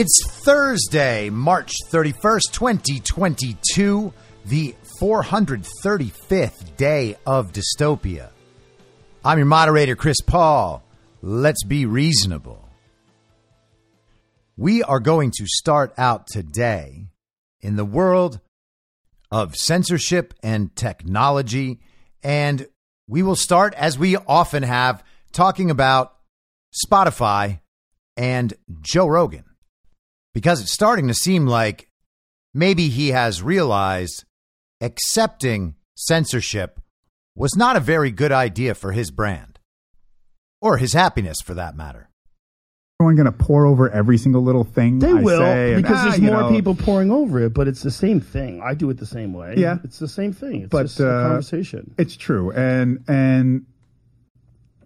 It's Thursday, March 31st, 2022, the 435th day of dystopia. I'm your moderator, Chris Paul. Let's be reasonable. We are going to start out today in the world of censorship and technology, and we will start, as we often have, talking about Spotify and Joe Rogan because it's starting to seem like maybe he has realized accepting censorship was not a very good idea for his brand or his happiness for that matter. everyone going to pour over every single little thing They I will say? And, because ah, there's more know, people pouring over it, but it's the same thing. I do it the same way. Yeah. it's the same thing. It's But, just a uh, conversation. It's true, and and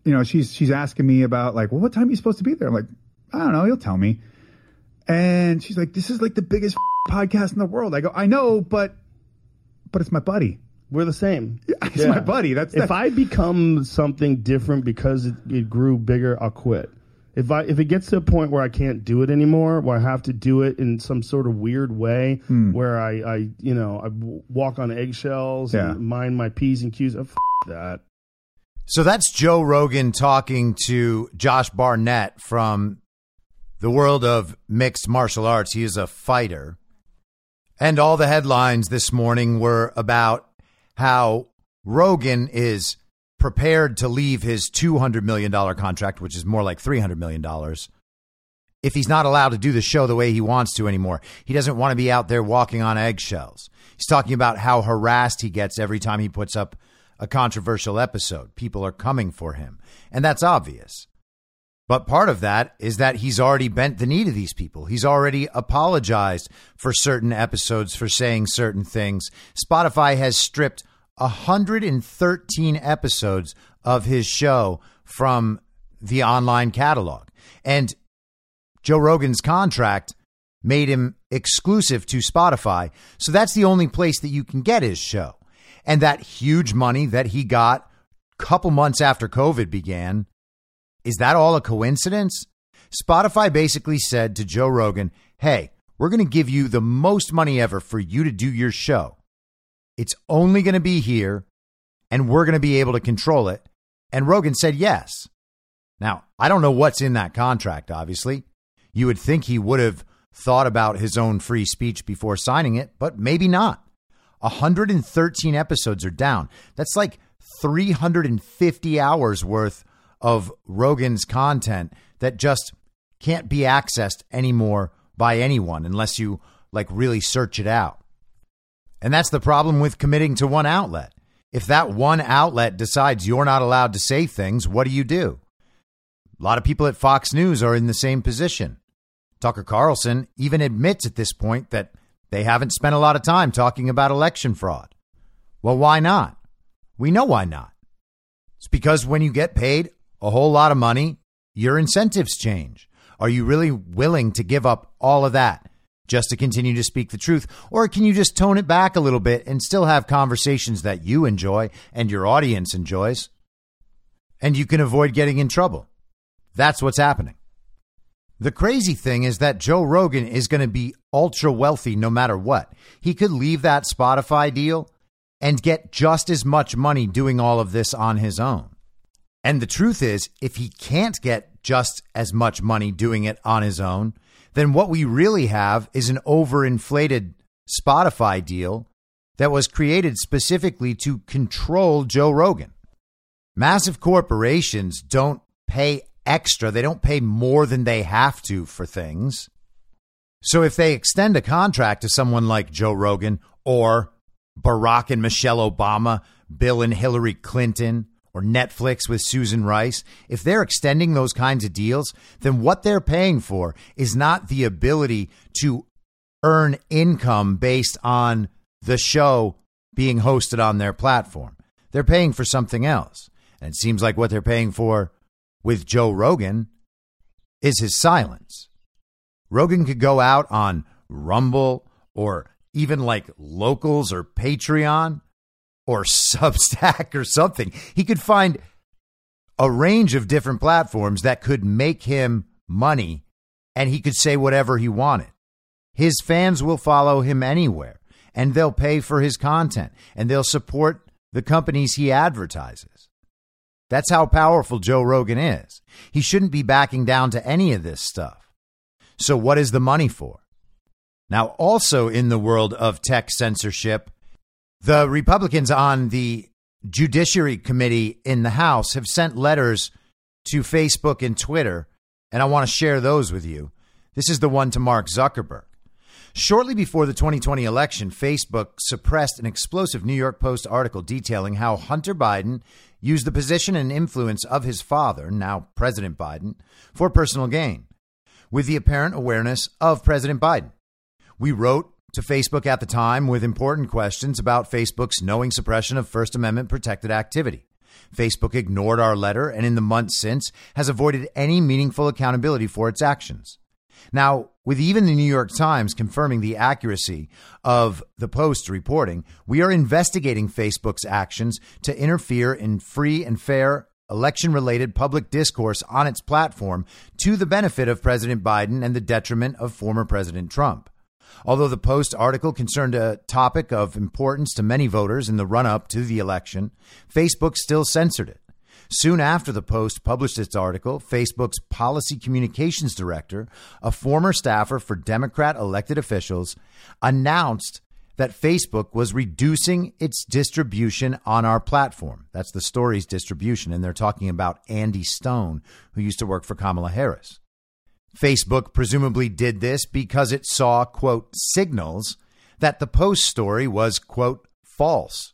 you know she's she's asking me about like, well, what time are you supposed to be there? I'm like, I don't know. He'll tell me. And she's like, this is like the biggest podcast in the world. I go, I know, but but it's my buddy. We're the same. It's my buddy. That's if that- I become something different because it, it grew bigger, I'll quit. If I if it gets to a point where I can't do it anymore, where I have to do it in some sort of weird way, Hmm. where I, I you know I walk on eggshells Yeah. and mind my p's and q's, uh, f- that. So that's Joe Rogan talking to Josh Barnett from the world of mixed martial arts. He is a fighter. And all the headlines this morning were about how Rogan is prepared to leave his $200 million contract, which is more like $300 million, if he's not allowed to do the show the way he wants to anymore. He doesn't want to be out there walking on eggshells. He's talking about how harassed he gets every time he puts up a controversial episode. People are coming for him. And that's obvious. But part of that is that he's already bent the knee to these people. He's already apologized for certain episodes for saying certain things. Spotify has stripped 113 episodes of his show from the online catalog. And Joe Rogan's contract made him exclusive to Spotify. So that's the only place that you can get his show. And that huge money that he got a couple months after COVID began, is that all a coincidence? Spotify basically said to Joe Rogan, hey, we're going to give you the most money ever for you to do your show. It's only going to be here, and we're going to be able to control it. And Rogan said yes. Now, I don't know what's in that contract, obviously. You would think he would have thought about his own free speech before signing it, but maybe not. 113 episodes are down. That's like 350 hours worth of Rogan's content that just can't be accessed anymore by anyone unless you like really search it out. And that's the problem with committing to one outlet. If that one outlet decides you're not allowed to say things, what do you do? A lot of people at Fox News are in the same position. Tucker Carlson even admits at this point that they haven't spent a lot of time talking about election fraud. Well, why not? We know why not. It's because when you get paid a whole lot of money, your incentives change. Are you really willing to give up all of that just to continue to speak the truth? Or can you just tone it back a little bit and still have conversations that you enjoy and your audience enjoys? And you can avoid getting in trouble. That's what's happening. The crazy thing is that Joe Rogan is going to be ultra wealthy no matter what. He could leave that Spotify deal and get just as much money doing all of this on his own. And the truth is, if he can't get just as much money doing it on his own, then what we really have is an overinflated Spotify deal that was created specifically to control Joe Rogan. Massive corporations don't pay extra, they don't pay more than they have to for things. So if they extend a contract to someone like Joe Rogan or Barack and Michelle Obama, Bill and Hillary Clinton, or Netflix with Susan Rice, if they're extending those kinds of deals, then what they're paying for is not the ability to earn income based on the show being hosted on their platform. They're paying for something else. And it seems like what they're paying for with Joe Rogan is his silence. Rogan could go out on Rumble or even like Locals or Patreon or Substack or something. He could find a range of different platforms that could make him money and he could say whatever he wanted. His fans will follow him anywhere and they'll pay for his content and they'll support the companies he advertises. That's how powerful Joe Rogan is. He shouldn't be backing down to any of this stuff. So, what is the money for? Now, also in the world of tech censorship, the Republicans on the Judiciary Committee in the House have sent letters to Facebook and Twitter, and I want to share those with you. This is the one to Mark Zuckerberg. Shortly before the 2020 election, Facebook suppressed an explosive New York Post article detailing how Hunter Biden used the position and influence of his father, now President Biden, for personal gain, with the apparent awareness of President Biden. We wrote to Facebook at the time with important questions about Facebook's knowing suppression of First Amendment protected activity. Facebook ignored our letter and in the months since has avoided any meaningful accountability for its actions. Now, with even the New York Times confirming the accuracy of the Post's reporting, we are investigating Facebook's actions to interfere in free and fair election related public discourse on its platform to the benefit of President Biden and the detriment of former President Trump. Although the Post article concerned a topic of importance to many voters in the run up to the election, Facebook still censored it. Soon after the Post published its article, Facebook's policy communications director, a former staffer for Democrat elected officials, announced that Facebook was reducing its distribution on our platform. That's the story's distribution. And they're talking about Andy Stone, who used to work for Kamala Harris. Facebook presumably did this because it saw, quote, signals that the Post story was, quote, false.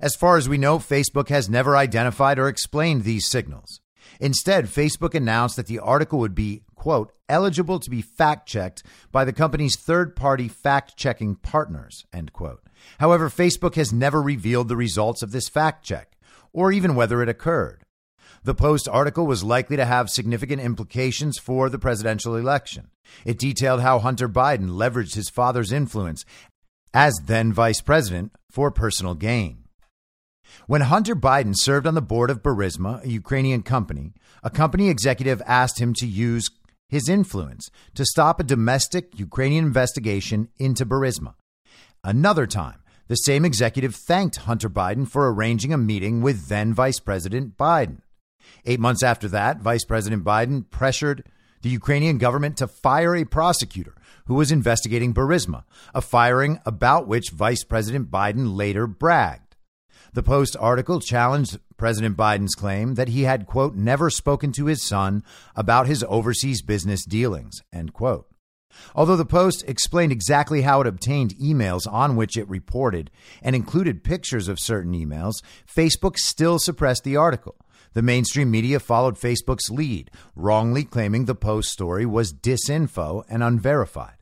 As far as we know, Facebook has never identified or explained these signals. Instead, Facebook announced that the article would be, quote, eligible to be fact checked by the company's third party fact checking partners, end quote. However, Facebook has never revealed the results of this fact check or even whether it occurred. The Post article was likely to have significant implications for the presidential election. It detailed how Hunter Biden leveraged his father's influence as then vice president for personal gain. When Hunter Biden served on the board of Burisma, a Ukrainian company, a company executive asked him to use his influence to stop a domestic Ukrainian investigation into Burisma. Another time, the same executive thanked Hunter Biden for arranging a meeting with then Vice President Biden. Eight months after that, Vice President Biden pressured the Ukrainian government to fire a prosecutor who was investigating Burisma, a firing about which Vice President Biden later bragged. The Post article challenged President Biden's claim that he had, quote, never spoken to his son about his overseas business dealings, end quote. Although the Post explained exactly how it obtained emails on which it reported and included pictures of certain emails, Facebook still suppressed the article. The mainstream media followed Facebook's lead, wrongly claiming the Post story was disinfo and unverified.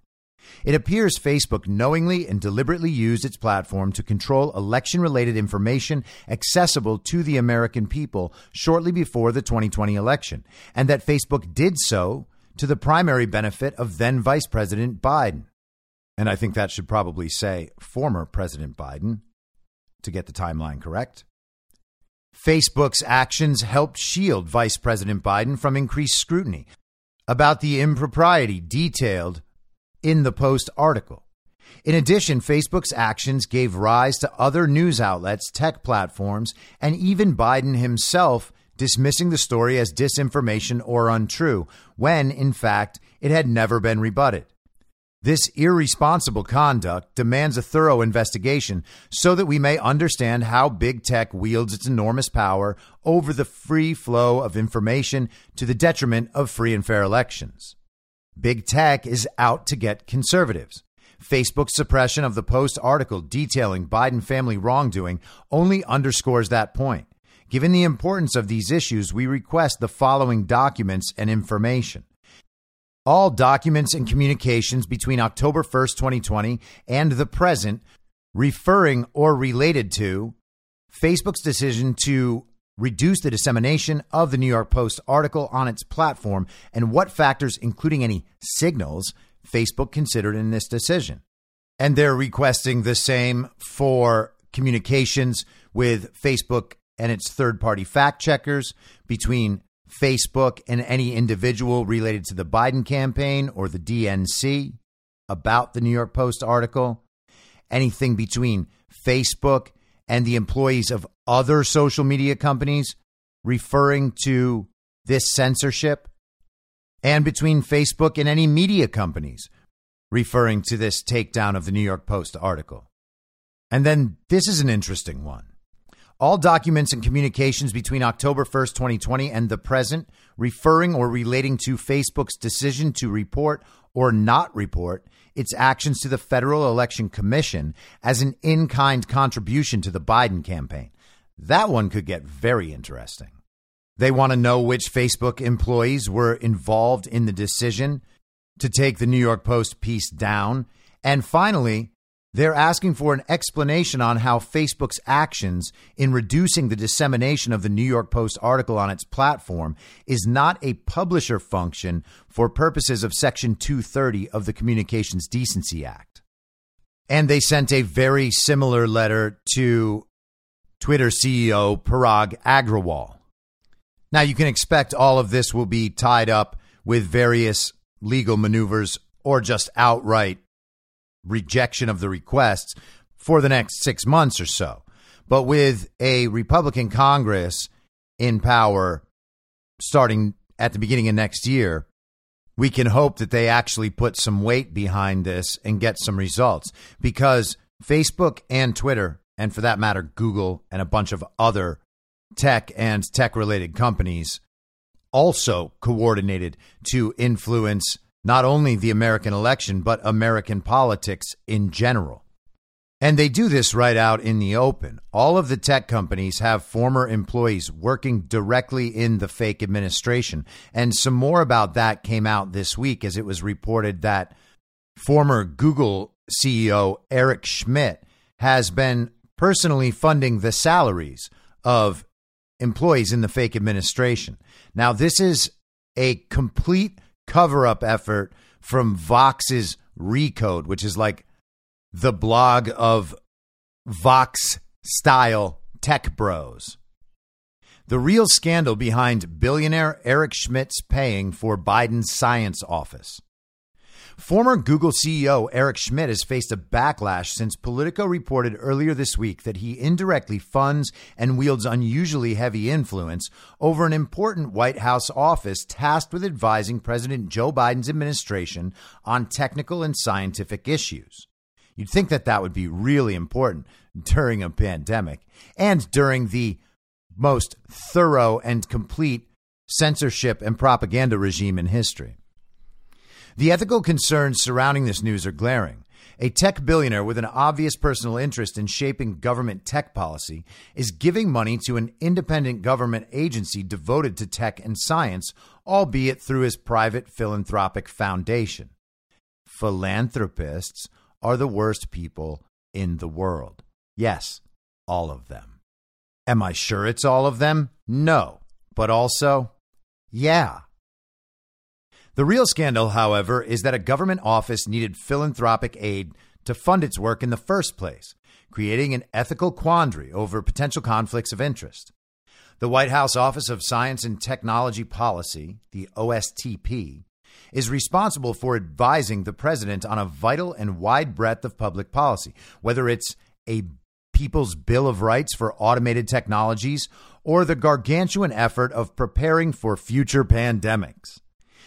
It appears Facebook knowingly and deliberately used its platform to control election related information accessible to the American people shortly before the 2020 election, and that Facebook did so to the primary benefit of then Vice President Biden. And I think that should probably say former President Biden to get the timeline correct. Facebook's actions helped shield Vice President Biden from increased scrutiny about the impropriety detailed in the Post article. In addition, Facebook's actions gave rise to other news outlets, tech platforms, and even Biden himself dismissing the story as disinformation or untrue, when, in fact, it had never been rebutted. This irresponsible conduct demands a thorough investigation so that we may understand how big tech wields its enormous power over the free flow of information to the detriment of free and fair elections. Big tech is out to get conservatives. Facebook's suppression of the Post article detailing Biden family wrongdoing only underscores that point. Given the importance of these issues, we request the following documents and information all documents and communications between October 1st, 2020 and the present referring or related to Facebook's decision to reduce the dissemination of the New York Post article on its platform and what factors, including any signals, Facebook considered in this decision. And they're requesting the same for communications with Facebook and its third party fact checkers between Facebook and any individual related to the Biden campaign or the DNC about the New York Post article, anything between Facebook and the employees of other social media companies referring to this censorship, and between Facebook and any media companies referring to this takedown of the New York Post article. And then this is an interesting one. All documents and communications between October 1st, 2020 and the present referring or relating to Facebook's decision to report or not report its actions to the Federal Election Commission as an in kind contribution to the Biden campaign. That one could get very interesting. They want to know which Facebook employees were involved in the decision to take the New York Post piece down. And finally, they're asking for an explanation on how Facebook's actions in reducing the dissemination of the New York Post article on its platform is not a publisher function for purposes of Section 230 of the Communications Decency Act. And they sent a very similar letter to Twitter CEO Parag Agrawal. Now, you can expect all of this will be tied up with various legal maneuvers or just outright rejection of the requests for the next six months or so. But with a Republican Congress in power starting at the beginning of next year, we can hope that they actually put some weight behind this and get some results because Facebook and Twitter, and for that matter, Google and a bunch of other tech and tech related companies also coordinated to influence not only the American election, but American politics in general. And they do this right out in the open. All of the tech companies have former employees working directly in the fake administration. And some more about that came out this week as it was reported that former Google CEO Eric Schmidt has been personally funding the salaries of employees in the fake administration. Now, this is a complete cover up effort from Vox's Recode, which is like the blog of Vox style tech bros. The real scandal behind billionaire Eric Schmidt's paying for Biden's science office. Former Google CEO Eric Schmidt has faced a backlash since Politico reported earlier this week that he indirectly funds and wields unusually heavy influence over an important White House office tasked with advising President Joe Biden's administration on technical and scientific issues. You'd think that that would be really important during a pandemic and during the most thorough and complete censorship and propaganda regime in history. The ethical concerns surrounding this news are glaring. A tech billionaire with an obvious personal interest in shaping government tech policy is giving money to an independent government agency devoted to tech and science, albeit through his private philanthropic foundation. Philanthropists are the worst people in the world. Yes, all of them. Am I sure it's all of them? No. But also, yeah. The real scandal, however, is that a government office needed philanthropic aid to fund its work in the first place, creating an ethical quandary over potential conflicts of interest. The White House Office of Science and Technology Policy, the OSTP, is responsible for advising the president on a vital and wide breadth of public policy, whether it's a People's Bill of Rights for Automated Technologies or the gargantuan effort of preparing for future pandemics.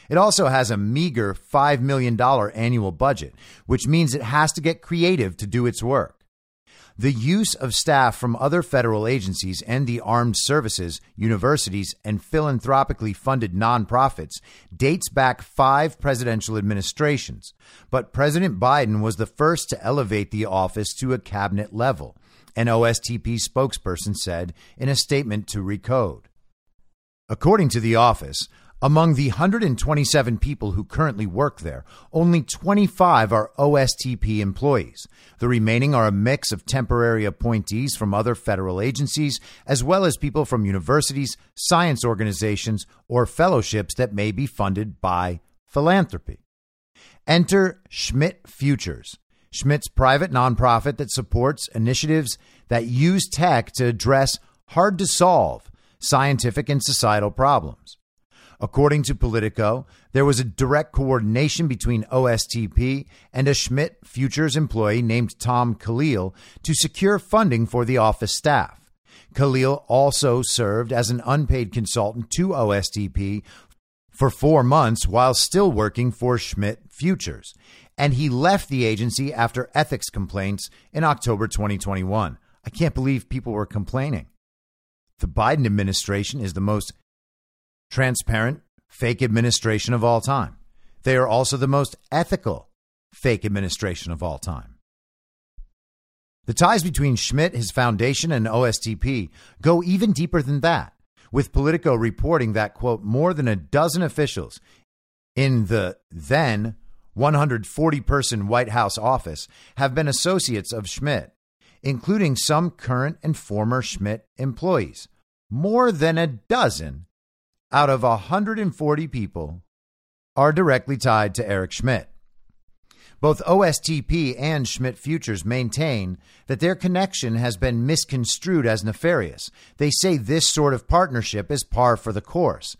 It also has a meager $5 million annual budget, which means it has to get creative to do its work. The use of staff from other federal agencies and the armed services, universities, and philanthropically funded nonprofits dates back five presidential administrations. But President Biden was the first to elevate the office to a cabinet level, an OSTP spokesperson said in a statement to Recode. According to the office, among the 127 people who currently work there, only 25 are OSTP employees. The remaining are a mix of temporary appointees from other federal agencies, as well as people from universities, science organizations, or fellowships that may be funded by philanthropy. Enter Schmidt Futures, Schmidt's private nonprofit that supports initiatives that use tech to address hard to solve scientific and societal problems. According to Politico, there was a direct coordination between OSTP and a Schmidt Futures employee named Tom Kalil to secure funding for the office staff. Kalil also served as an unpaid consultant to OSTP for four months while still working for Schmidt Futures, and he left the agency after ethics complaints in October 2021. I can't believe people were complaining. The Biden administration is the most transparent fake administration of all time. They are also the most ethical fake administration of all time. The ties between Schmidt, his foundation, and OSTP go even deeper than that, with Politico reporting that, quote, more than a dozen officials in the then 140 person White House office have been associates of Schmidt, including some current and former Schmidt employees. More than a dozen out of 140 people are directly tied to Eric Schmidt. Both OSTP and Schmidt Futures maintain that their connection has been misconstrued as nefarious. They say this sort of partnership is par for the course.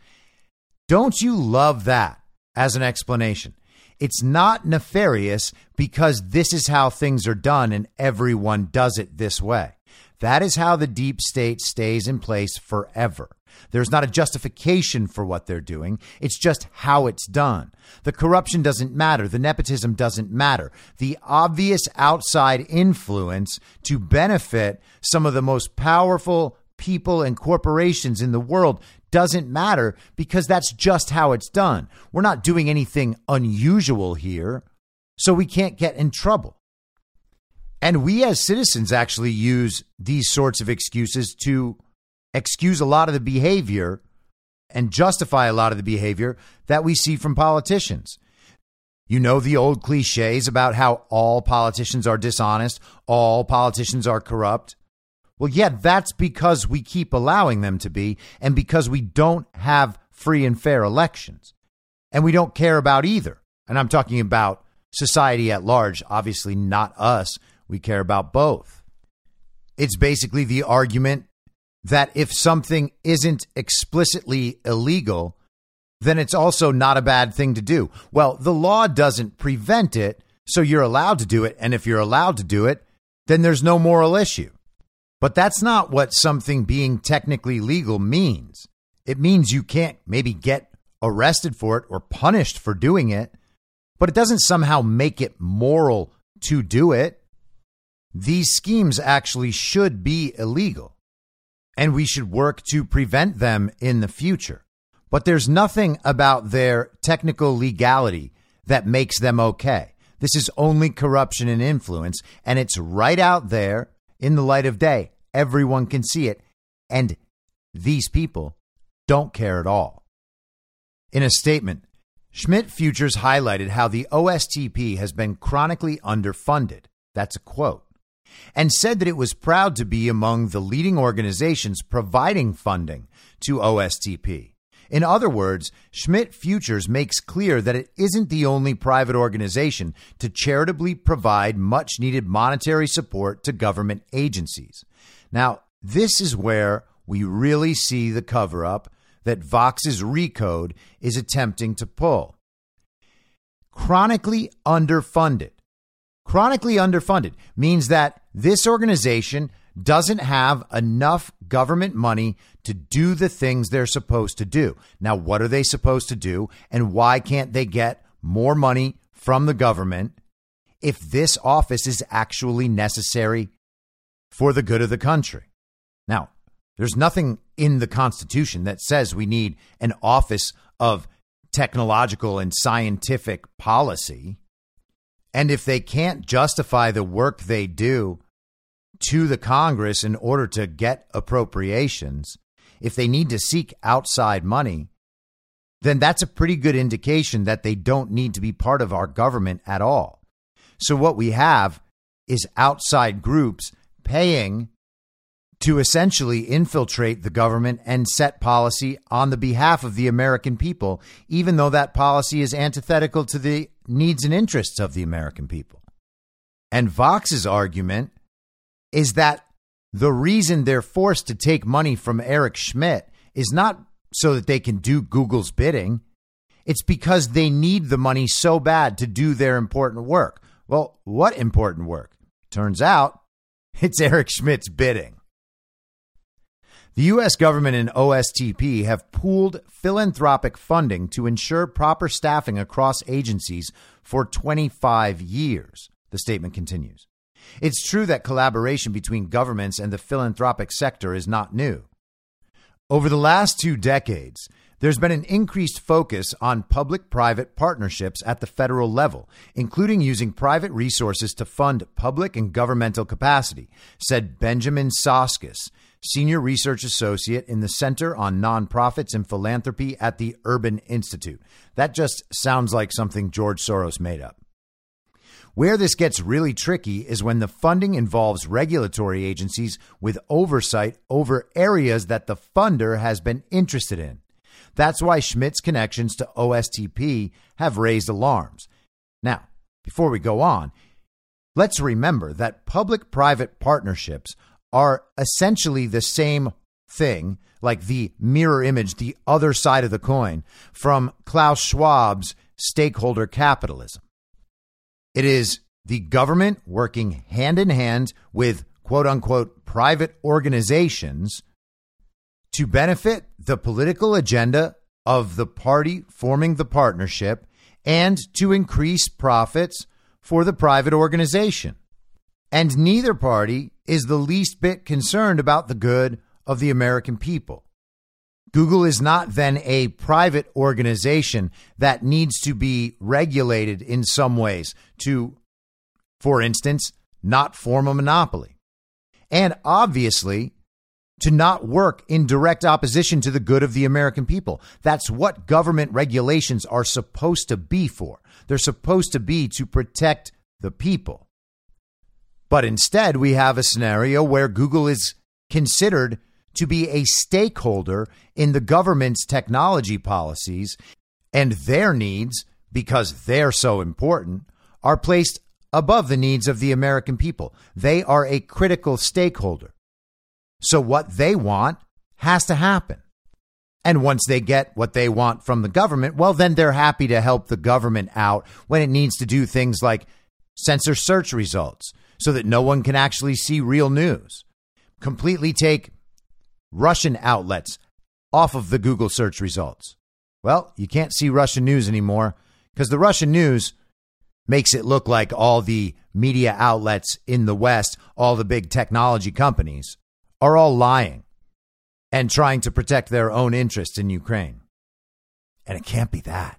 Don't you love that as an explanation? It's not nefarious because this is how things are done and everyone does it this way. That is how the deep state stays in place forever. There's not a justification for what they're doing. It's just how it's done. The corruption doesn't matter. The nepotism doesn't matter. The obvious outside influence to benefit some of the most powerful people and corporations in the world doesn't matter because that's just how it's done. We're not doing anything unusual here, so we can't get in trouble. And we as citizens actually use these sorts of excuses to excuse a lot of the behavior and justify a lot of the behavior that we see from politicians. You know the old cliches about how all politicians are dishonest, all politicians are corrupt. Well, yeah, that's because we keep allowing them to be, and because we don't have free and fair elections. And we don't care about either. And I'm talking about society at large, obviously not us. We care about both. It's basically the argument that if something isn't explicitly illegal, then it's also not a bad thing to do. Well, the law doesn't prevent it, so you're allowed to do it. And if you're allowed to do it, then there's no moral issue. But that's not what something being technically legal means. It means you can't maybe get arrested for it or punished for doing it, but it doesn't somehow make it moral to do it. These schemes actually should be illegal and we should work to prevent them in the future. But there's nothing about their technical legality that makes them okay. This is only corruption and influence, and it's right out there in the light of day. Everyone can see it, and these people don't care at all. In a statement, Schmidt Futures highlighted how the OSTP has been chronically underfunded. That's a quote and said that it was proud to be among the leading organizations providing funding to OSTP. In other words, Schmidt Futures makes clear that it isn't the only private organization to charitably provide much needed monetary support to government agencies. Now, this is where we really see the cover up that Vox's Recode is attempting to pull. Chronically underfunded. Chronically underfunded means that this organization doesn't have enough government money to do the things they're supposed to do. Now, what are they supposed to do? And why can't they get more money from the government if this office is actually necessary for the good of the country? Now, there's nothing in the Constitution that says we need an office of technological and scientific policy. And if they can't justify the work they do to the Congress in order to get appropriations, if they need to seek outside money, then that's a pretty good indication that they don't need to be part of our government at all. So, what we have is outside groups paying to essentially infiltrate the government and set policy on the behalf of the American people, even though that policy is antithetical to the needs and interests of the American people. And Vox's argument is that the reason they're forced to take money from Eric Schmidt is not so that they can do Google's bidding. It's because they need the money so bad to do their important work. Well, what important work? Turns out it's Eric Schmidt's bidding. The U.S. government and OSTP have pooled philanthropic funding to ensure proper staffing across agencies for 25 years, the statement continues. It's true that collaboration between governments and the philanthropic sector is not new. Over the last two decades, there's been an increased focus on public private partnerships at the federal level, including using private resources to fund public and governmental capacity, said Benjamin Soskis, Senior Research Associate in the Center on Nonprofits and Philanthropy at the Urban Institute. That just sounds like something George Soros made up. Where this gets really tricky is when the funding involves regulatory agencies with oversight over areas that the funder has been interested in. That's why Schmidt's connections to OSTP have raised alarms. Now, before we go on, let's remember that public private partnerships are essentially the same thing, like the mirror image, the other side of the coin, from Klaus Schwab's stakeholder capitalism. It is the government working hand in hand with quote unquote private organizations to benefit the political agenda of the party forming the partnership and to increase profits for the private organization. And neither party is the least bit concerned about the good of the American people. Google is not then a private organization that needs to be regulated in some ways to, for instance, not form a monopoly. And obviously, to not work in direct opposition to the good of the American people. That's what government regulations are supposed to be for. They're supposed to be to protect the people. But instead, we have a scenario where Google is considered to be a stakeholder in the government's technology policies, and their needs, because they're so important, are placed above the needs of the American people. They are a critical stakeholder. So, what they want has to happen. And once they get what they want from the government, well, then they're happy to help the government out when it needs to do things like censor search results so that no one can actually see real news, completely take Russian outlets off of the Google search results. Well, you can't see Russian news anymore because the Russian news makes it look like all the media outlets in the West, all the big technology companies, are all lying and trying to protect their own interests in Ukraine. And it can't be that.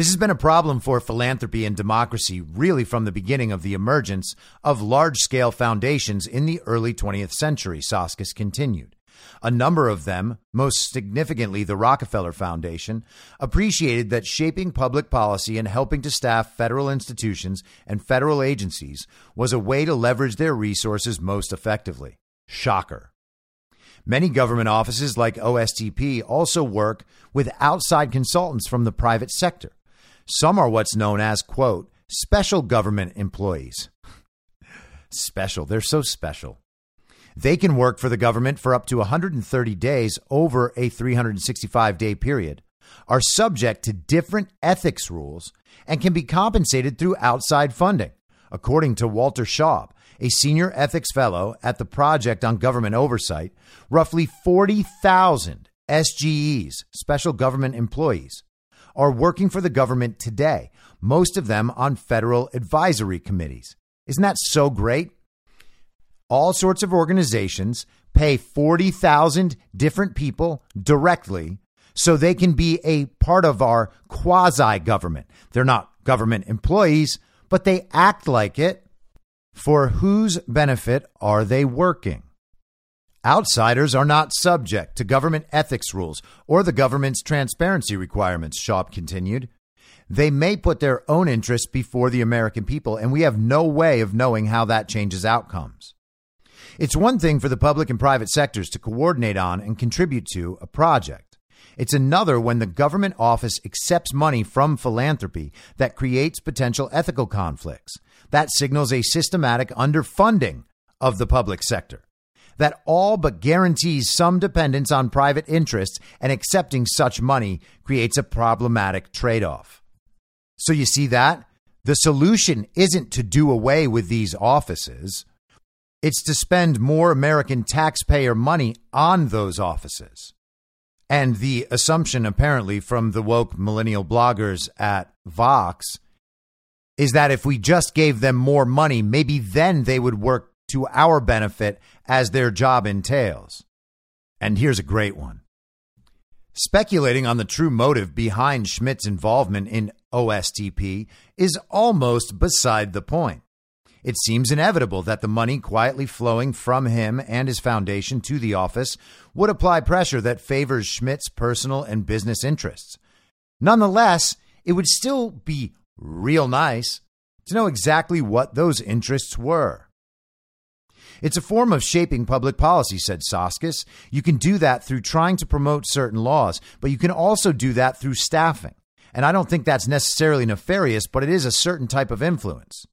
This has been a problem for philanthropy and democracy really from the beginning of the emergence of large scale foundations in the early 20th century, Soskis continued. A number of them, most significantly the Rockefeller Foundation, appreciated that shaping public policy and helping to staff federal institutions and federal agencies was a way to leverage their resources most effectively. Shocker. Many government offices like OSTP also work with outside consultants from the private sector. Some are what's known as, quote, special government employees. special. They're so special. They can work for the government for up to 130 days over a 365 day period, are subject to different ethics rules, and can be compensated through outside funding, according to Walter Shaub, a senior ethics fellow at the Project on Government Oversight, roughly 40,000 SGEs, special government employees, are working for the government today, most of them on federal advisory committees. Isn't that so great? All sorts of organizations pay 40,000 different people directly so they can be a part of our quasi government. They're not government employees, but they act like it. For whose benefit are they working? Outsiders are not subject to government ethics rules or the government's transparency requirements, Shaub continued. They may put their own interests before the American people, and we have no way of knowing how that changes outcomes. It's one thing for the public and private sectors to coordinate on and contribute to a project. It's another when the government office accepts money from philanthropy that creates potential ethical conflicts. That signals a systematic underfunding of the public sector. That all but guarantees some dependence on private interests, and accepting such money creates a problematic trade off. So, you see that? The solution isn't to do away with these offices. It's to spend more American taxpayer money on those offices. And the assumption, apparently, from the woke millennial bloggers at Vox is that if we just gave them more money, maybe then they would work to our benefit as their job entails. And here's a great one. Speculating on the true motive behind Schmidt's involvement in OSTP is almost beside the point. It seems inevitable that the money quietly flowing from him and his foundation to the office would apply pressure that favors Schmidt's personal and business interests. Nonetheless, it would still be real nice to know exactly what those interests were. It's a form of shaping public policy, said Soskis. You can do that through trying to promote certain laws, but you can also do that through staffing. And I don't think that's necessarily nefarious, but it is a certain type of influence.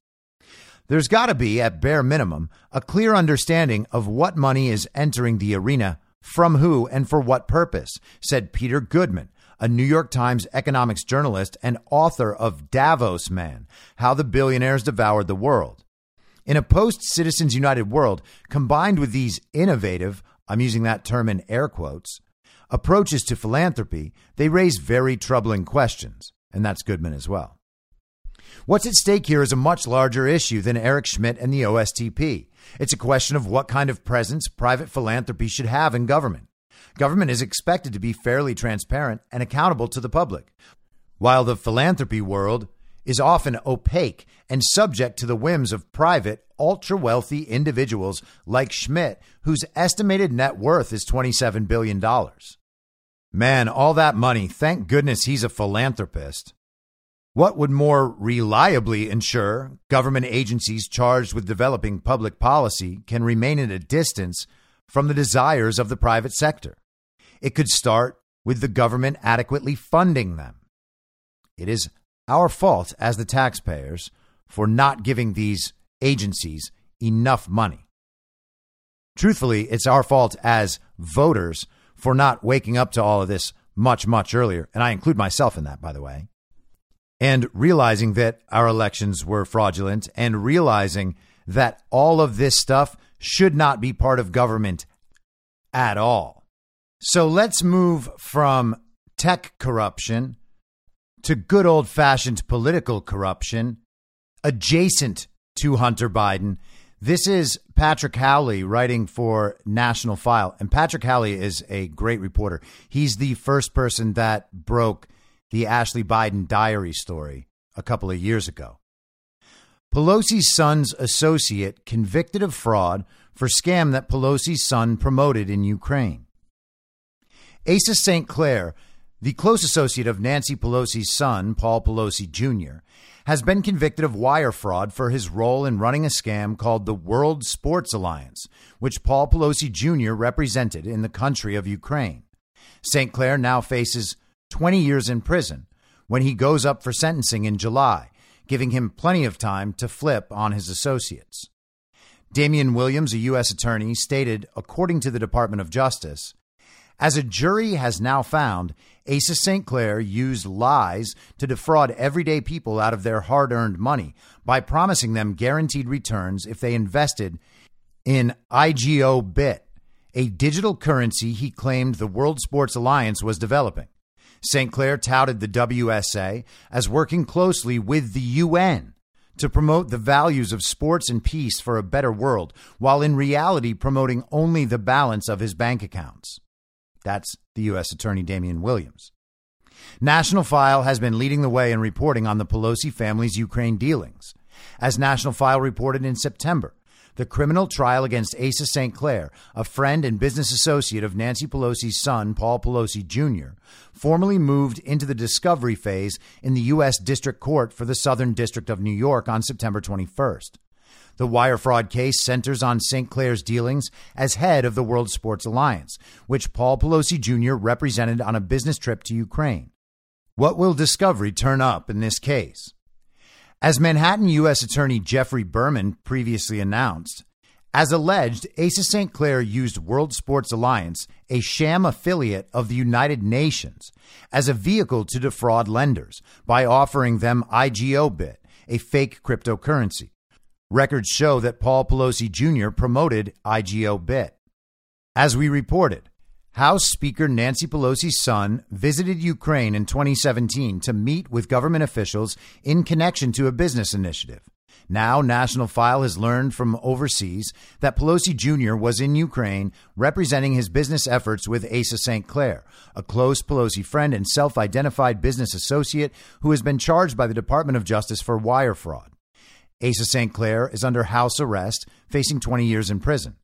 There's got to be, at bare minimum, a clear understanding of what money is entering the arena, from who, and for what purpose, said Peter Goodman, a New York Times economics journalist and author of Davos Man How the Billionaires Devoured the World. In a post Citizens United world, combined with these innovative, I'm using that term in air quotes, approaches to philanthropy, they raise very troubling questions. And that's Goodman as well. What's at stake here is a much larger issue than Eric Schmidt and the OSTP. It's a question of what kind of presence private philanthropy should have in government. Government is expected to be fairly transparent and accountable to the public, while the philanthropy world is often opaque and subject to the whims of private, ultra wealthy individuals like Schmidt, whose estimated net worth is $27 billion. Man, all that money, thank goodness he's a philanthropist. What would more reliably ensure government agencies charged with developing public policy can remain at a distance from the desires of the private sector? It could start with the government adequately funding them. It is our fault as the taxpayers for not giving these agencies enough money. Truthfully, it's our fault as voters for not waking up to all of this much, much earlier. And I include myself in that, by the way and realizing that our elections were fraudulent and realizing that all of this stuff should not be part of government at all. So let's move from tech corruption to good old fashioned political corruption adjacent to Hunter Biden. This is Patrick Howley writing for National File. And Patrick Howley is a great reporter. He's the first person that broke the Ashley Biden diary story a couple of years ago. Pelosi's son's associate convicted of fraud for scam that Pelosi's son promoted in Ukraine. Asa St. Clair, the close associate of Nancy Pelosi's son, Paul Pelosi Jr., has been convicted of wire fraud for his role in running a scam called the World Sports Alliance, which Paul Pelosi Jr. represented in the country of Ukraine. St. Clair now faces 20 years in prison when he goes up for sentencing in July, giving him plenty of time to flip on his associates. Damian Williams, a U.S. attorney, stated, according to the Department of Justice, As a jury has now found, Asa St. Clair used lies to defraud everyday people out of their hard earned money by promising them guaranteed returns if they invested in IGObit, a digital currency he claimed the World Sports Alliance was developing. St. Clair touted the WSA as working closely with the UN to promote the values of sports and peace for a better world, while in reality promoting only the balance of his bank accounts. That's the U.S. Attorney Damian Williams. National File has been leading the way in reporting on the Pelosi family's Ukraine dealings. As National File reported in September, the criminal trial against Asa St. Clair, a friend and business associate of Nancy Pelosi's son, Paul Pelosi Jr., formally moved into the discovery phase in the U.S. District Court for the Southern District of New York on September 21st. The wire fraud case centers on St. Clair's dealings as head of the World Sports Alliance, which Paul Pelosi Jr. represented on a business trip to Ukraine. What will discovery turn up in this case? As Manhattan U.S. Attorney Geoffrey Berman previously announced, as alleged, Asa St. Clair used World Sports Alliance, a sham affiliate of the United Nations, as a vehicle to defraud lenders by offering them IGObit, a fake cryptocurrency. Records show that Paul Pelosi Jr. promoted IGObit. As we reported, House Speaker Nancy Pelosi's son visited Ukraine in 2017 to meet with government officials in connection to a business initiative. Now, National File has learned from overseas that Pelosi Jr. was in Ukraine representing his business efforts with Asa St. Clair, a close Pelosi friend and self identified business associate who has been charged by the Department of Justice for wire fraud. Asa St. Clair is under house arrest, facing 20 years in prison.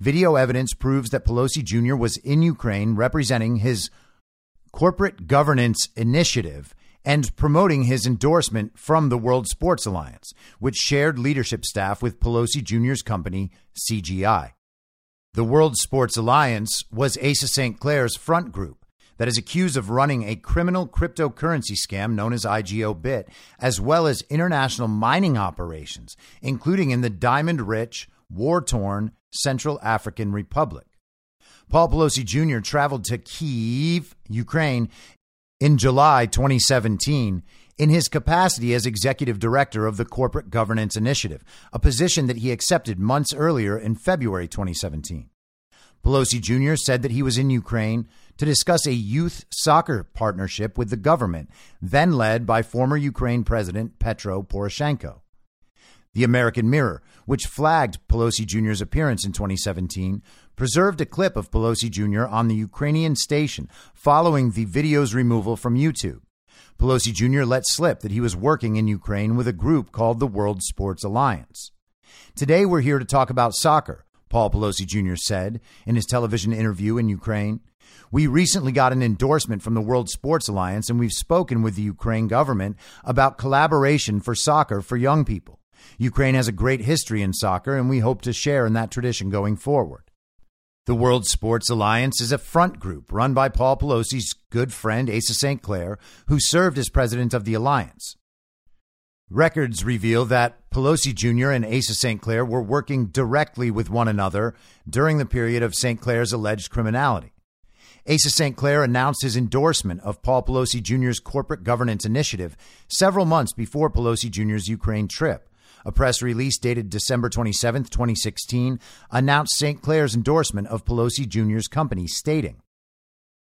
Video evidence proves that Pelosi Jr. was in Ukraine representing his corporate governance initiative and promoting his endorsement from the World Sports Alliance, which shared leadership staff with Pelosi Jr.'s company, CGI. The World Sports Alliance was Asa St. Clair's front group that is accused of running a criminal cryptocurrency scam known as IGObit, as well as international mining operations, including in the diamond rich, war torn, Central African Republic. Paul Pelosi Jr. traveled to Kyiv, Ukraine, in July 2017 in his capacity as executive director of the Corporate Governance Initiative, a position that he accepted months earlier in February 2017. Pelosi Jr. said that he was in Ukraine to discuss a youth soccer partnership with the government, then led by former Ukraine President Petro Poroshenko. The American Mirror, which flagged Pelosi Jr.'s appearance in 2017, preserved a clip of Pelosi Jr. on the Ukrainian station following the video's removal from YouTube. Pelosi Jr. let slip that he was working in Ukraine with a group called the World Sports Alliance. Today, we're here to talk about soccer, Paul Pelosi Jr. said in his television interview in Ukraine. We recently got an endorsement from the World Sports Alliance, and we've spoken with the Ukraine government about collaboration for soccer for young people. Ukraine has a great history in soccer, and we hope to share in that tradition going forward. The World Sports Alliance is a front group run by Paul Pelosi's good friend Asa St. Clair, who served as president of the alliance. Records reveal that Pelosi Jr. and Asa St. Clair were working directly with one another during the period of St. Clair's alleged criminality. Asa St. Clair announced his endorsement of Paul Pelosi Jr.'s corporate governance initiative several months before Pelosi Jr.'s Ukraine trip. A press release dated December 27, 2016, announced St. Clair's endorsement of Pelosi Jr.'s company, stating,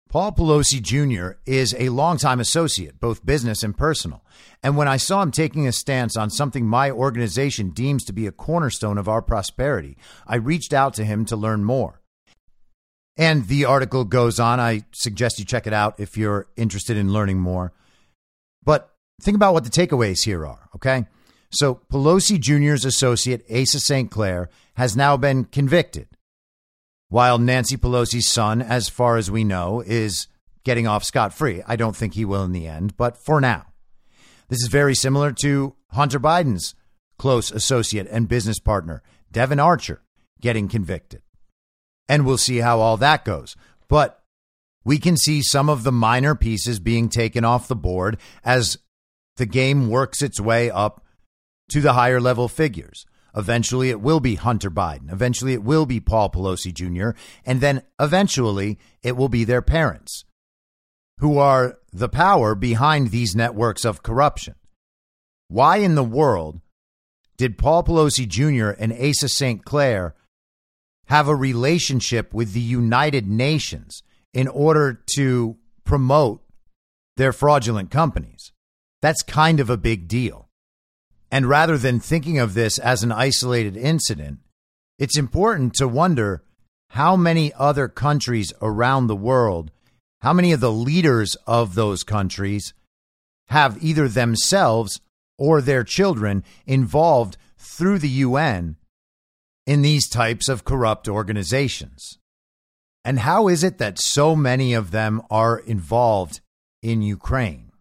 Paul Pelosi Jr. is a longtime associate, both business and personal. And when I saw him taking a stance on something my organization deems to be a cornerstone of our prosperity, I reached out to him to learn more. And the article goes on. I suggest you check it out if you're interested in learning more. But think about what the takeaways here are, okay? So Pelosi Jr.'s associate, Asa St. Clair, has now been convicted, while Nancy Pelosi's son, as far as we know, is getting off scot free. I don't think he will in the end, but for now. This is very similar to Hunter Biden's close associate and business partner, Devon Archer, getting convicted. And we'll see how all that goes. But we can see some of the minor pieces being taken off the board as the game works its way up to the higher level figures. Eventually, it will be Hunter Biden. Eventually, it will be Paul Pelosi Jr. And then eventually, it will be their parents who are the power behind these networks of corruption. Why in the world did Paul Pelosi Jr. and Asa St. Clair have a relationship with the United Nations in order to promote their fraudulent companies? That's kind of a big deal. And rather than thinking of this as an isolated incident, it's important to wonder how many other countries around the world, how many of the leaders of those countries have either themselves or their children involved through the UN in these types of corrupt organizations. And how is it that so many of them are involved in Ukraine?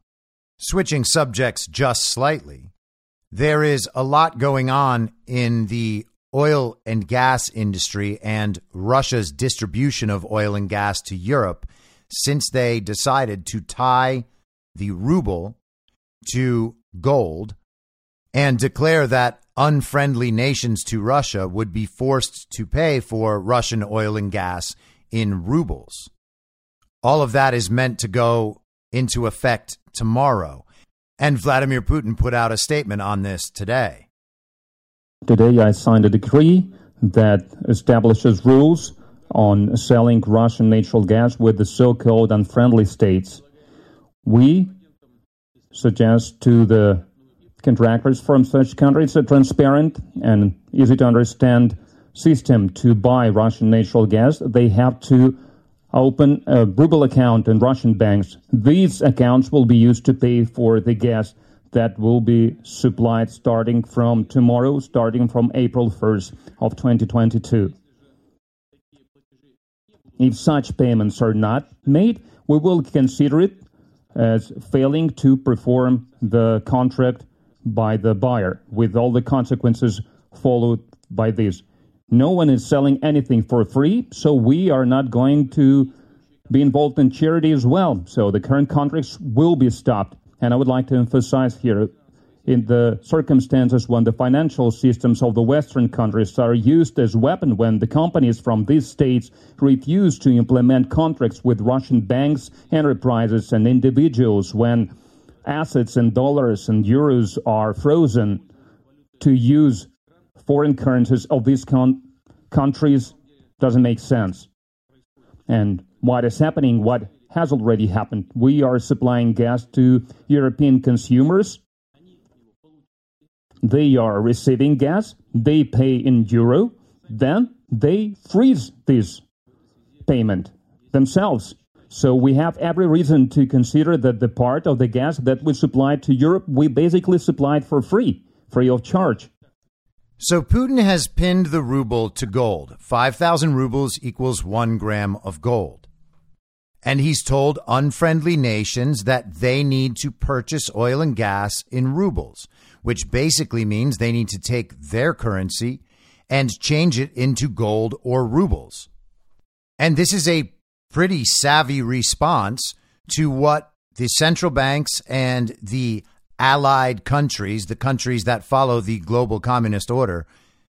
Switching subjects just slightly, there is a lot going on in the oil and gas industry and Russia's distribution of oil and gas to Europe since they decided to tie the ruble to gold and declare that unfriendly nations to Russia would be forced to pay for Russian oil and gas in rubles. All of that is meant to go into effect tomorrow. And Vladimir Putin put out a statement on this today. Today, I signed a decree that establishes rules on selling Russian natural gas with the so called unfriendly states. We suggest to the contractors from such countries a transparent and easy to understand system to buy Russian natural gas. They have to open a ruble account in Russian banks. These accounts will be used to pay for the gas that will be supplied starting from tomorrow, starting from April 1st of 2022. If such payments are not made, we will consider it as failing to perform the contract by the buyer, with all the consequences followed by this. No one is selling anything for free, so we are not going to be involved in charity as well. So the current contracts will be stopped. And I would like to emphasize here in the circumstances when the financial systems of the Western countries are used as weapon when the companies from these states refuse to implement contracts with Russian banks, enterprises, and individuals when assets in dollars and euros are frozen to use foreign currencies of these con- countries doesn't make sense. And what is happening, what has already happened, we are supplying gas to European consumers. They are receiving gas, they pay in euro, then they freeze this payment themselves. So we have every reason to consider that the part of the gas that we supplied to Europe, we basically supplied for free, free of charge. So Putin has pinned the ruble to gold. 5,000 rubles equals one gram of gold. And he's told unfriendly nations that they need to purchase oil and gas in rubles, which basically means they need to take their currency and change it into gold or rubles. And this is a pretty savvy response to what the central banks and the allied countries, the countries that follow the global communist order.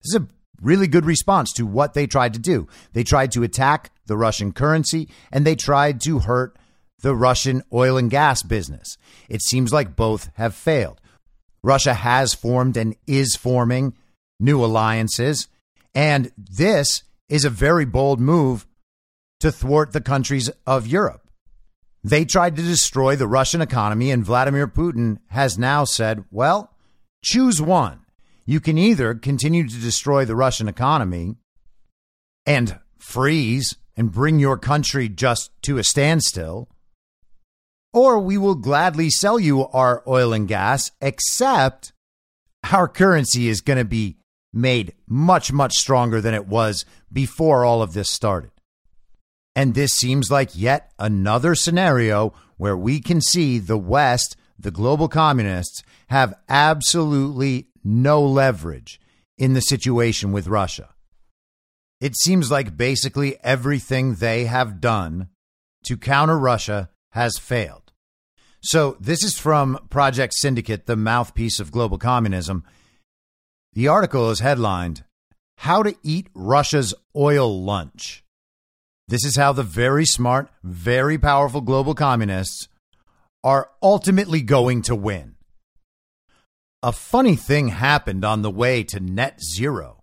This is a really good response to what they tried to do. They tried to attack the Russian currency and they tried to hurt the Russian oil and gas business. It seems like both have failed. Russia has formed and is forming new alliances, and this is a very bold move to thwart the countries of Europe. They tried to destroy the Russian economy, and Vladimir Putin has now said, well, choose one. You can either continue to destroy the Russian economy and freeze and bring your country just to a standstill, or we will gladly sell you our oil and gas, except our currency is going to be made much, much stronger than it was before all of this started. And this seems like yet another scenario where we can see the West, the global communists, have absolutely no leverage in the situation with Russia. It seems like basically everything they have done to counter Russia has failed. So, this is from Project Syndicate, the mouthpiece of global communism. The article is headlined How to Eat Russia's Oil Lunch. This is how the very smart, very powerful global communists are ultimately going to win. A funny thing happened on the way to net zero.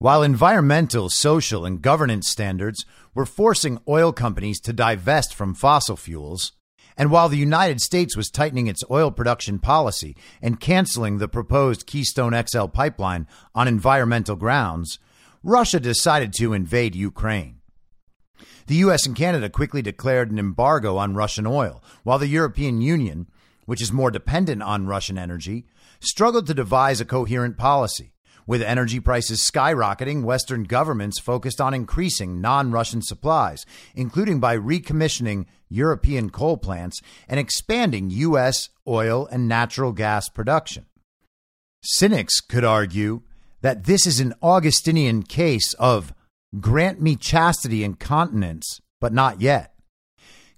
While environmental, social, and governance standards were forcing oil companies to divest from fossil fuels, and while the United States was tightening its oil production policy and canceling the proposed Keystone XL pipeline on environmental grounds, Russia decided to invade Ukraine. The US and Canada quickly declared an embargo on Russian oil, while the European Union, which is more dependent on Russian energy, struggled to devise a coherent policy. With energy prices skyrocketing, Western governments focused on increasing non Russian supplies, including by recommissioning European coal plants and expanding U.S. oil and natural gas production. Cynics could argue that this is an Augustinian case of grant me chastity and continence, but not yet.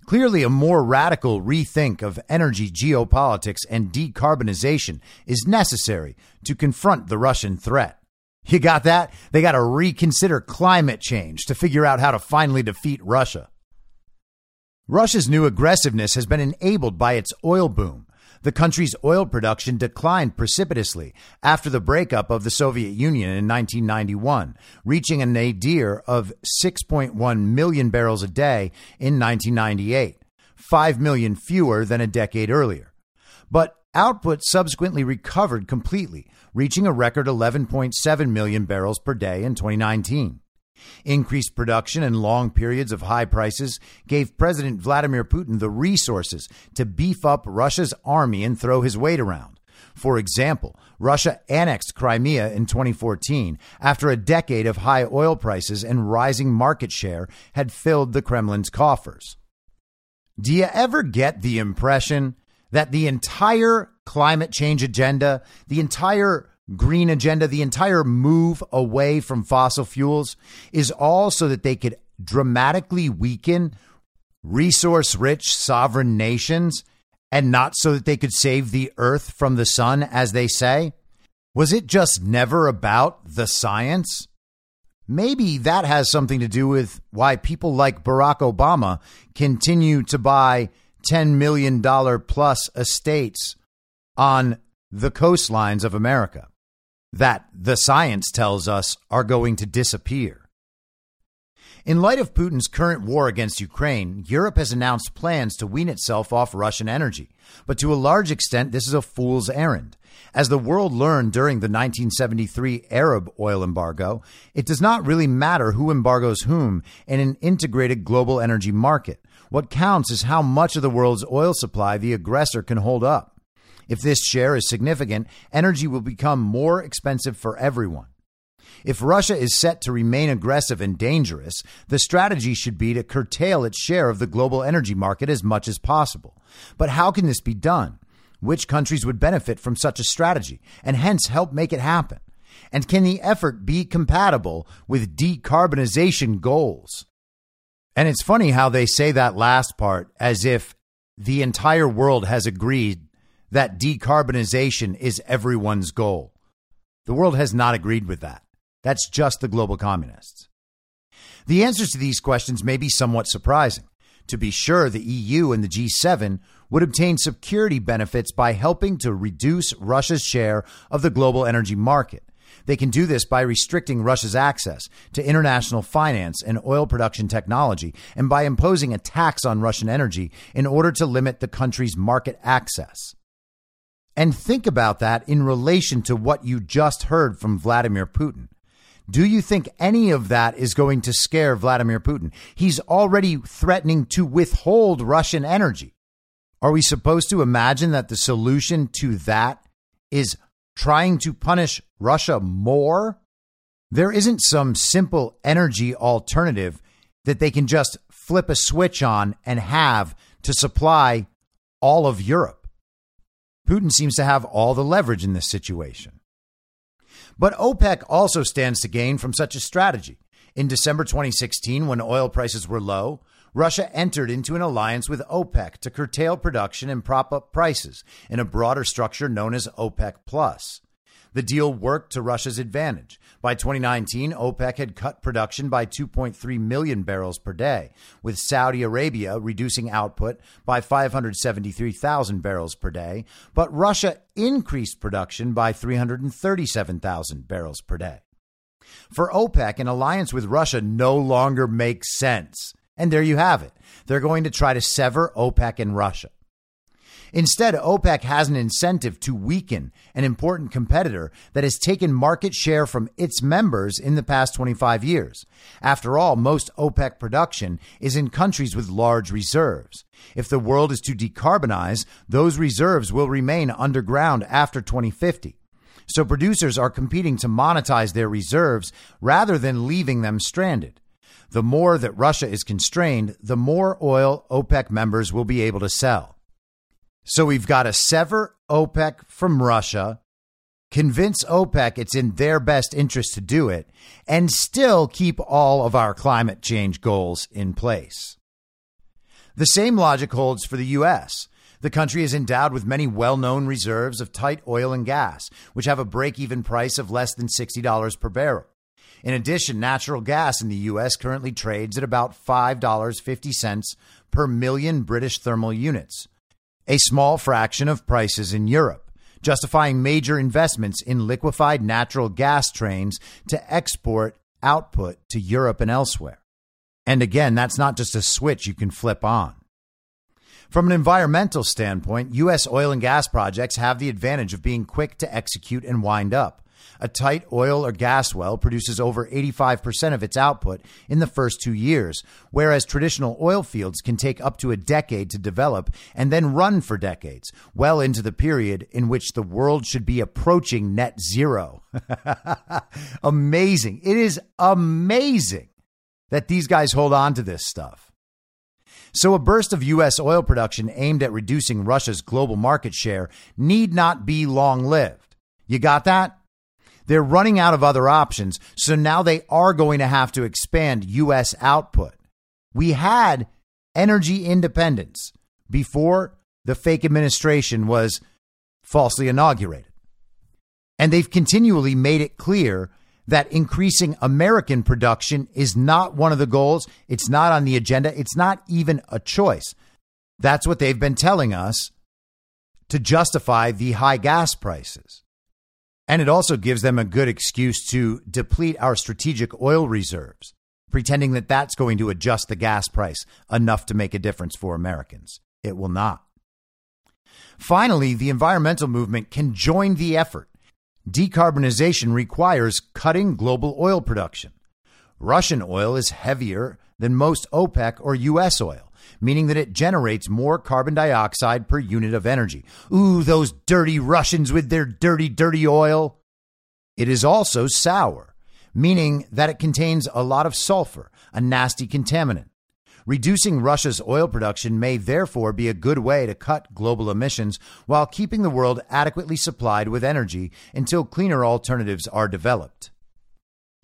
Clearly, a more radical rethink of energy geopolitics and decarbonization is necessary to confront the Russian threat. You got that? They got to reconsider climate change to figure out how to finally defeat Russia. Russia's new aggressiveness has been enabled by its oil boom. The country's oil production declined precipitously after the breakup of the Soviet Union in 1991, reaching a nadir of 6.1 million barrels a day in 1998, 5 million fewer than a decade earlier. But output subsequently recovered completely, reaching a record 11.7 million barrels per day in 2019. Increased production and long periods of high prices gave President Vladimir Putin the resources to beef up Russia's army and throw his weight around. For example, Russia annexed Crimea in 2014 after a decade of high oil prices and rising market share had filled the Kremlin's coffers. Do you ever get the impression that the entire climate change agenda, the entire green agenda, the entire move away from fossil fuels is all so that they could dramatically weaken resource rich sovereign nations and not so that they could save the earth from the sun, as they say? Was it just never about the science? Maybe that has something to do with why people like Barack Obama continue to buy $10 million plus estates on the coastlines of America that the science tells us are going to disappear. In light of Putin's current war against Ukraine, Europe has announced plans to wean itself off Russian energy. But to a large extent, this is a fool's errand. As the world learned during the 1973 Arab oil embargo, it does not really matter who embargoes whom in an integrated global energy market. What counts is how much of the world's oil supply the aggressor can hold up. If this share is significant, energy will become more expensive for everyone. If Russia is set to remain aggressive and dangerous, the strategy should be to curtail its share of the global energy market as much as possible. But how can this be done? Which countries would benefit from such a strategy and hence help make it happen? And can the effort be compatible with decarbonization goals? And it's funny how they say that last part as if the entire world has agreed that decarbonization is everyone's goal. The world has not agreed with that. That's just the global communists. The answers to these questions may be somewhat surprising. To be sure, the EU and the G7 would obtain security benefits by helping to reduce Russia's share of the global energy market. They can do this by restricting Russia's access to international finance and oil production technology and by imposing a tax on Russian energy in order to limit the country's market access. And think about that in relation to what you just heard from Vladimir Putin. Do you think any of that is going to scare Vladimir Putin? He's already threatening to withhold Russian energy. Are we supposed to imagine that the solution to that is trying to punish Russia more? There isn't some simple energy alternative that they can just flip a switch on and have to supply all of Europe. Putin seems to have all the leverage in this situation. But OPEC also stands to gain from such a strategy. In December 2016, when oil prices were low, Russia entered into an alliance with OPEC to curtail production and prop up prices in a broader structure known as OPEC Plus. The deal worked to Russia's advantage. By 2019, OPEC had cut production by 2.3 million barrels per day, with Saudi Arabia reducing output by 573,000 barrels per day, but Russia increased production by 337,000 barrels per day. For OPEC, an alliance with Russia no longer makes sense. And there you have it. They're going to try to sever OPEC and Russia. Instead, OPEC has an incentive to weaken an important competitor that has taken market share from its members in the past 25 years. After all, most OPEC production is in countries with large reserves. If the world is to decarbonize, those reserves will remain underground after 2050. So producers are competing to monetize their reserves rather than leaving them stranded. The more that Russia is constrained, the more oil OPEC members will be able to sell. So we've got to sever OPEC from Russia, convince OPEC it's in their best interest to do it, and still keep all of our climate change goals in place. The same logic holds for the U.S. The country is endowed with many well known reserves of tight oil and gas, which have a break even price of less than $60 per barrel. In addition, natural gas in the U.S. currently trades at about $5.50 per million British thermal units a small fraction of prices in Europe, justifying major investments in liquefied natural gas trains to export output to Europe and elsewhere. And again, that's not just a switch you can flip on. From an environmental standpoint, U.S. oil and gas projects have the advantage of being quick to execute and wind up. A tight oil or gas well produces over 85% of its output in the first two years, whereas traditional oil fields can take up to a decade to develop and then run for decades, well into the period in which the world should be approaching net zero. amazing. It is amazing that these guys hold on to this stuff. So, a burst of U.S. oil production aimed at reducing Russia's global market share need not be long lived. You got that? They're running out of other options. So now they are going to have to expand U.S. output. We had energy independence before the fake administration was falsely inaugurated. And they've continually made it clear that increasing American production is not one of the goals. It's not on the agenda. It's not even a choice. That's what they've been telling us to justify the high gas prices. And it also gives them a good excuse to deplete our strategic oil reserves, pretending that that's going to adjust the gas price enough to make a difference for Americans. It will not. Finally, the environmental movement can join the effort. Decarbonization requires cutting global oil production. Russian oil is heavier than most OPEC or U.S. oil meaning that it generates more carbon dioxide per unit of energy. Ooh, those dirty Russians with their dirty, dirty oil. It is also sour, meaning that it contains a lot of sulfur, a nasty contaminant. Reducing Russia's oil production may therefore be a good way to cut global emissions while keeping the world adequately supplied with energy until cleaner alternatives are developed.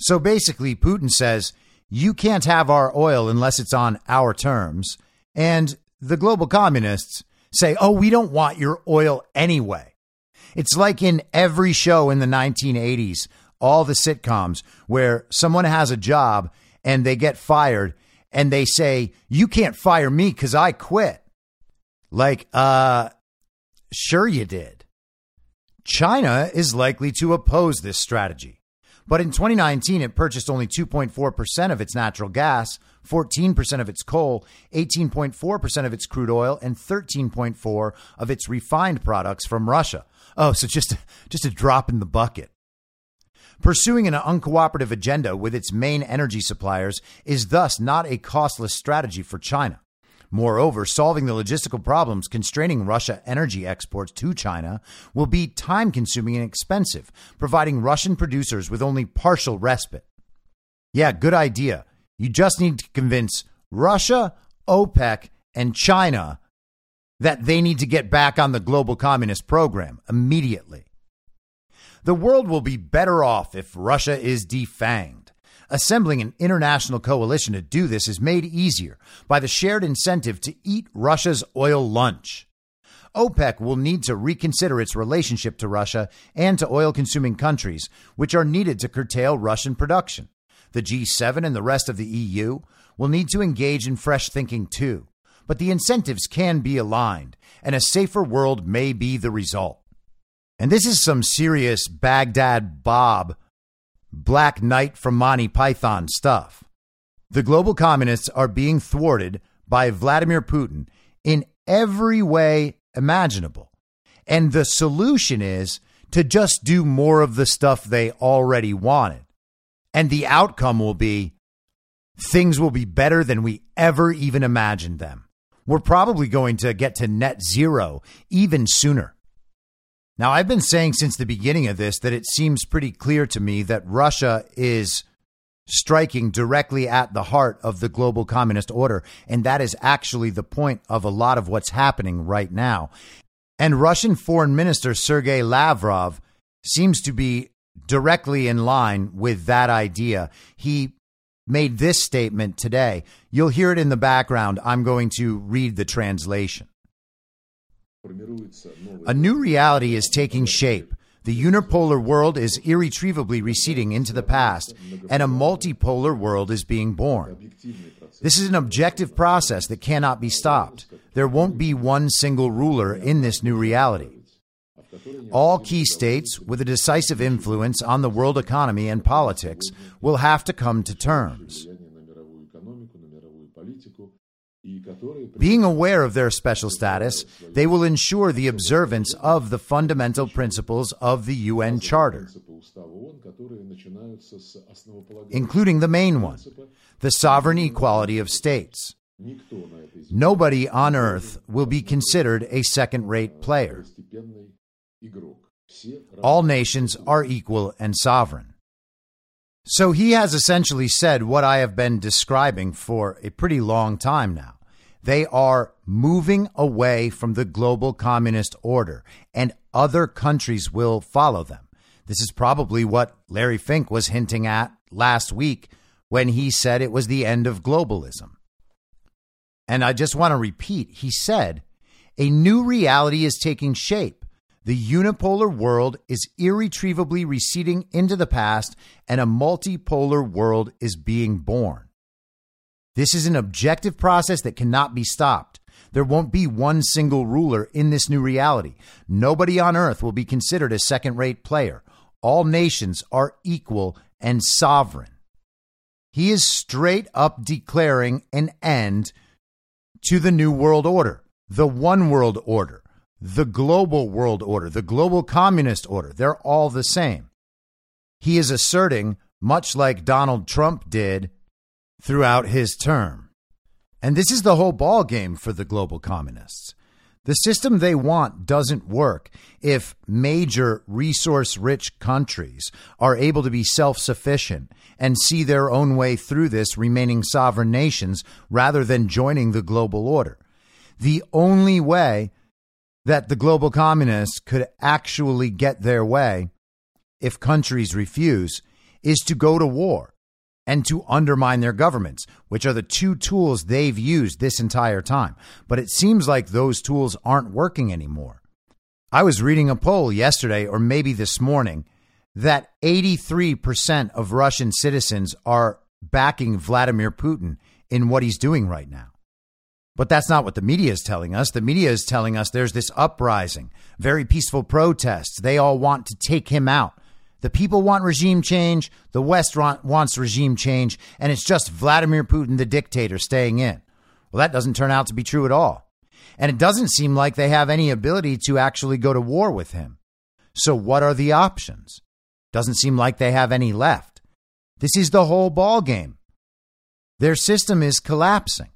So basically, Putin says, you can't have our oil unless it's on our terms, and the global communists say, oh, we don't want your oil anyway. It's like in every show in the 1980s, all the sitcoms where someone has a job and they get fired and they say, you can't fire me because I quit. Like, uh, sure you did. China is likely to oppose this strategy. But in 2019, it purchased only 2.4% of its natural gas 14% of its coal, 18.4% of its crude oil, and 13.4 of its refined products from Russia. Oh, so just just a drop in the bucket. Pursuing an uncooperative agenda with its main energy suppliers is thus not a costless strategy for China. Moreover, solving the logistical problems constraining Russia energy exports to China will be time consuming and expensive, providing Russian producers with only partial respite. Yeah, good idea. You just need to convince Russia, OPEC, and China that they need to get back on the global communist program immediately. The world will be better off if Russia is defanged. Assembling an international coalition to do this is made easier by the shared incentive to eat Russia's oil lunch. OPEC will need to reconsider its relationship to Russia and to oil consuming countries, which are needed to curtail Russian production. The G7 and the rest of the EU will need to engage in fresh thinking too. But the incentives can be aligned, and a safer world may be the result. And this is some serious Baghdad Bob, Black Knight from Monty Python stuff. The global communists are being thwarted by Vladimir Putin in every way imaginable. And the solution is to just do more of the stuff they already wanted. And the outcome will be things will be better than we ever even imagined them. We're probably going to get to net zero even sooner. Now, I've been saying since the beginning of this that it seems pretty clear to me that Russia is striking directly at the heart of the global communist order. And that is actually the point of a lot of what's happening right now. And Russian Foreign Minister Sergey Lavrov seems to be directly in line with that idea. He made this statement today. You'll hear it in the background. I'm going to read the translation. A new reality is taking shape. The unipolar world is irretrievably receding into the past, and a multipolar world is being born. This is an objective process that cannot be stopped. There won't be one single ruler in this new reality. All key states with a decisive influence on the world economy and politics will have to come to terms. Being aware of their special status, they will ensure the observance of the fundamental principles of the UN Charter, including the main one the sovereign equality of states. Nobody on earth will be considered a second rate player. All nations are equal and sovereign. So he has essentially said what I have been describing for a pretty long time now. They are moving away from the global communist order, and other countries will follow them. This is probably what Larry Fink was hinting at last week when he said it was the end of globalism. And I just want to repeat he said, a new reality is taking shape the unipolar world is irretrievably receding into the past, and a multipolar world is being born. This is an objective process that cannot be stopped. There won't be one single ruler in this new reality. Nobody on earth will be considered a second rate player. All nations are equal and sovereign. He is straight up declaring an end to the New World Order, the One World Order the global world order, the global communist order. They're all the same. He is asserting, much like Donald Trump did throughout his term. And this is the whole ball game for the global communists. The system they want doesn't work if major resource rich countries are able to be self sufficient and see their own way through this, remaining sovereign nations rather than joining the global order. The only way that the global communists could actually get their way if countries refuse is to go to war and to undermine their governments, which are the two tools they've used this entire time. But it seems like those tools aren't working anymore. I was reading a poll yesterday, or maybe this morning, that 83% of Russian citizens are backing Vladimir Putin in what he's doing right now. But that's not what the media is telling us. The media is telling us there's this uprising, very peaceful protests. They all want to take him out. The people want regime change. The West wants regime change. And it's just Vladimir Putin, the dictator, staying in. Well, that doesn't turn out to be true at all. And it doesn't seem like they have any ability to actually go to war with him. So, what are the options? Doesn't seem like they have any left. This is the whole ball game. Their system is collapsing.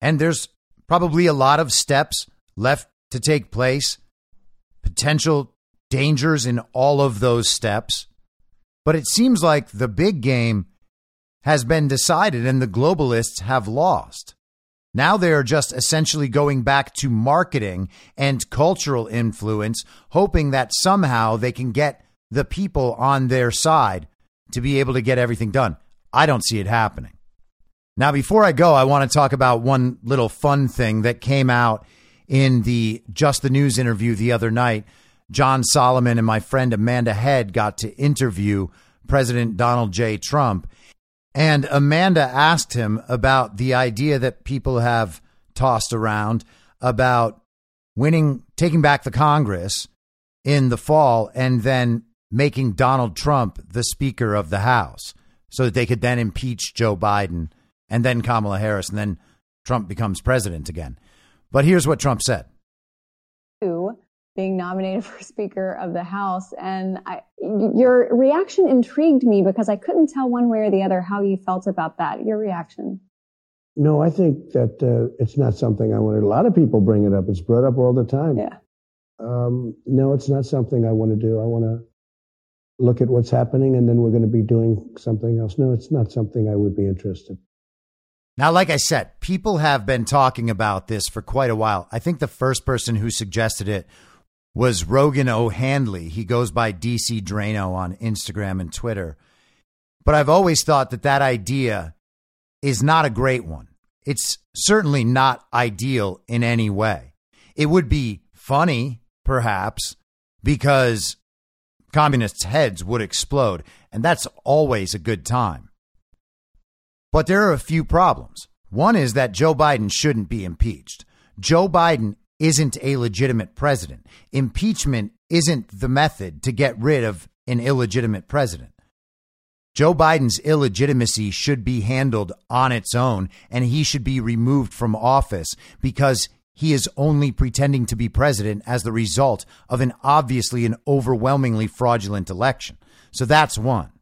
And there's probably a lot of steps left to take place, potential dangers in all of those steps. But it seems like the big game has been decided and the globalists have lost. Now they are just essentially going back to marketing and cultural influence, hoping that somehow they can get the people on their side to be able to get everything done. I don't see it happening. Now, before I go, I want to talk about one little fun thing that came out in the Just the News interview the other night, John Solomon and my friend Amanda Head got to interview President Donald J. Trump. And Amanda asked him about the idea that people have tossed around about winning, taking back the Congress in the fall and then making Donald Trump the Speaker of the House so that they could then impeach Joe Biden and then Kamala Harris and then Trump becomes president again. But here's what Trump said. Being nominated for Speaker of the House. And I, your reaction intrigued me because I couldn't tell one way or the other how you felt about that. Your reaction. No, I think that uh, it's not something I want to. A lot of people bring it up. It's brought up all the time. Yeah. Um, no, it's not something I want to do. I want to look at what's happening and then we're going to be doing something else. No, it's not something I would be interested. Now, like I said, people have been talking about this for quite a while. I think the first person who suggested it was Rogan O'Handley. He goes by DC Drano on Instagram and Twitter. But I've always thought that that idea is not a great one. It's certainly not ideal in any way. It would be funny, perhaps, because communists' heads would explode, and that's always a good time. But there are a few problems. One is that Joe Biden shouldn't be impeached. Joe Biden isn't a legitimate president. Impeachment isn't the method to get rid of an illegitimate president. Joe Biden's illegitimacy should be handled on its own, and he should be removed from office because he is only pretending to be president as the result of an obviously and overwhelmingly fraudulent election. So that's one.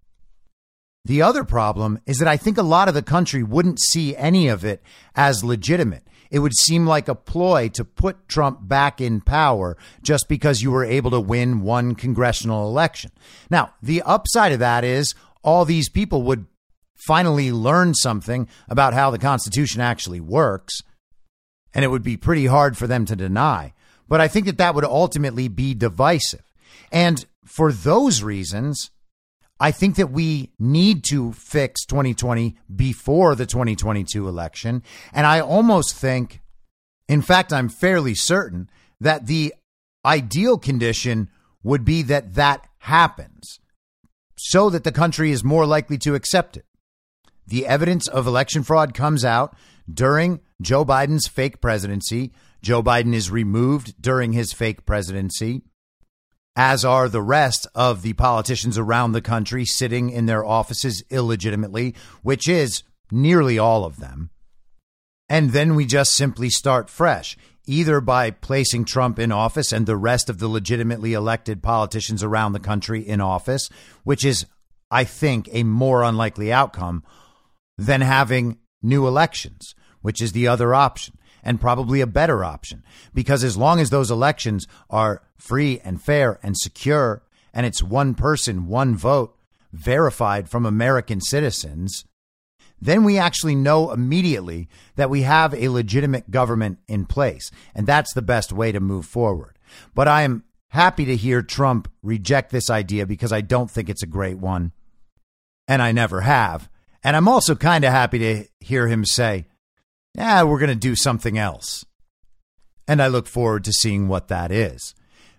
The other problem is that I think a lot of the country wouldn't see any of it as legitimate. It would seem like a ploy to put Trump back in power just because you were able to win one congressional election. Now, the upside of that is all these people would finally learn something about how the Constitution actually works, and it would be pretty hard for them to deny. But I think that that would ultimately be divisive. And for those reasons, I think that we need to fix 2020 before the 2022 election. And I almost think, in fact, I'm fairly certain that the ideal condition would be that that happens so that the country is more likely to accept it. The evidence of election fraud comes out during Joe Biden's fake presidency. Joe Biden is removed during his fake presidency as are the rest of the politicians around the country sitting in their offices illegitimately, which is nearly all of them. And then we just simply start fresh, either by placing Trump in office and the rest of the legitimately elected politicians around the country in office, which is, I think, a more unlikely outcome than having new elections, which is the other option and probably a better option. Because as long as those elections are free and fair and secure, and it's one person, one vote, verified from American citizens, then we actually know immediately that we have a legitimate government in place. And that's the best way to move forward. But I am happy to hear Trump reject this idea because I don't think it's a great one. And I never have. And I'm also kind of happy to hear him say, yeah, we're going to do something else. And I look forward to seeing what that is.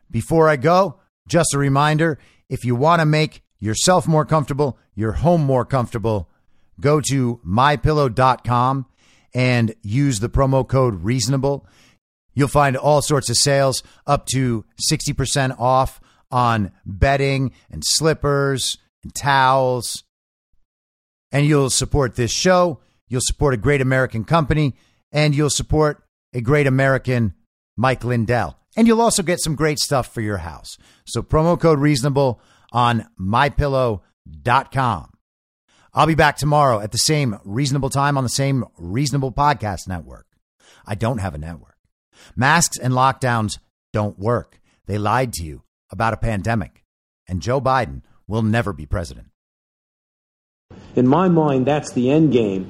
Before I go, just a reminder if you want to make yourself more comfortable, your home more comfortable, go to mypillow.com and use the promo code reasonable. You'll find all sorts of sales up to 60% off on bedding and slippers and towels. And you'll support this show You'll support a great American company and you'll support a great American Mike Lindell. And you'll also get some great stuff for your house. So promo code reasonable on mypillow.com. I'll be back tomorrow at the same reasonable time on the same reasonable podcast network. I don't have a network. Masks and lockdowns don't work. They lied to you about a pandemic. And Joe Biden will never be president. In my mind, that's the end game.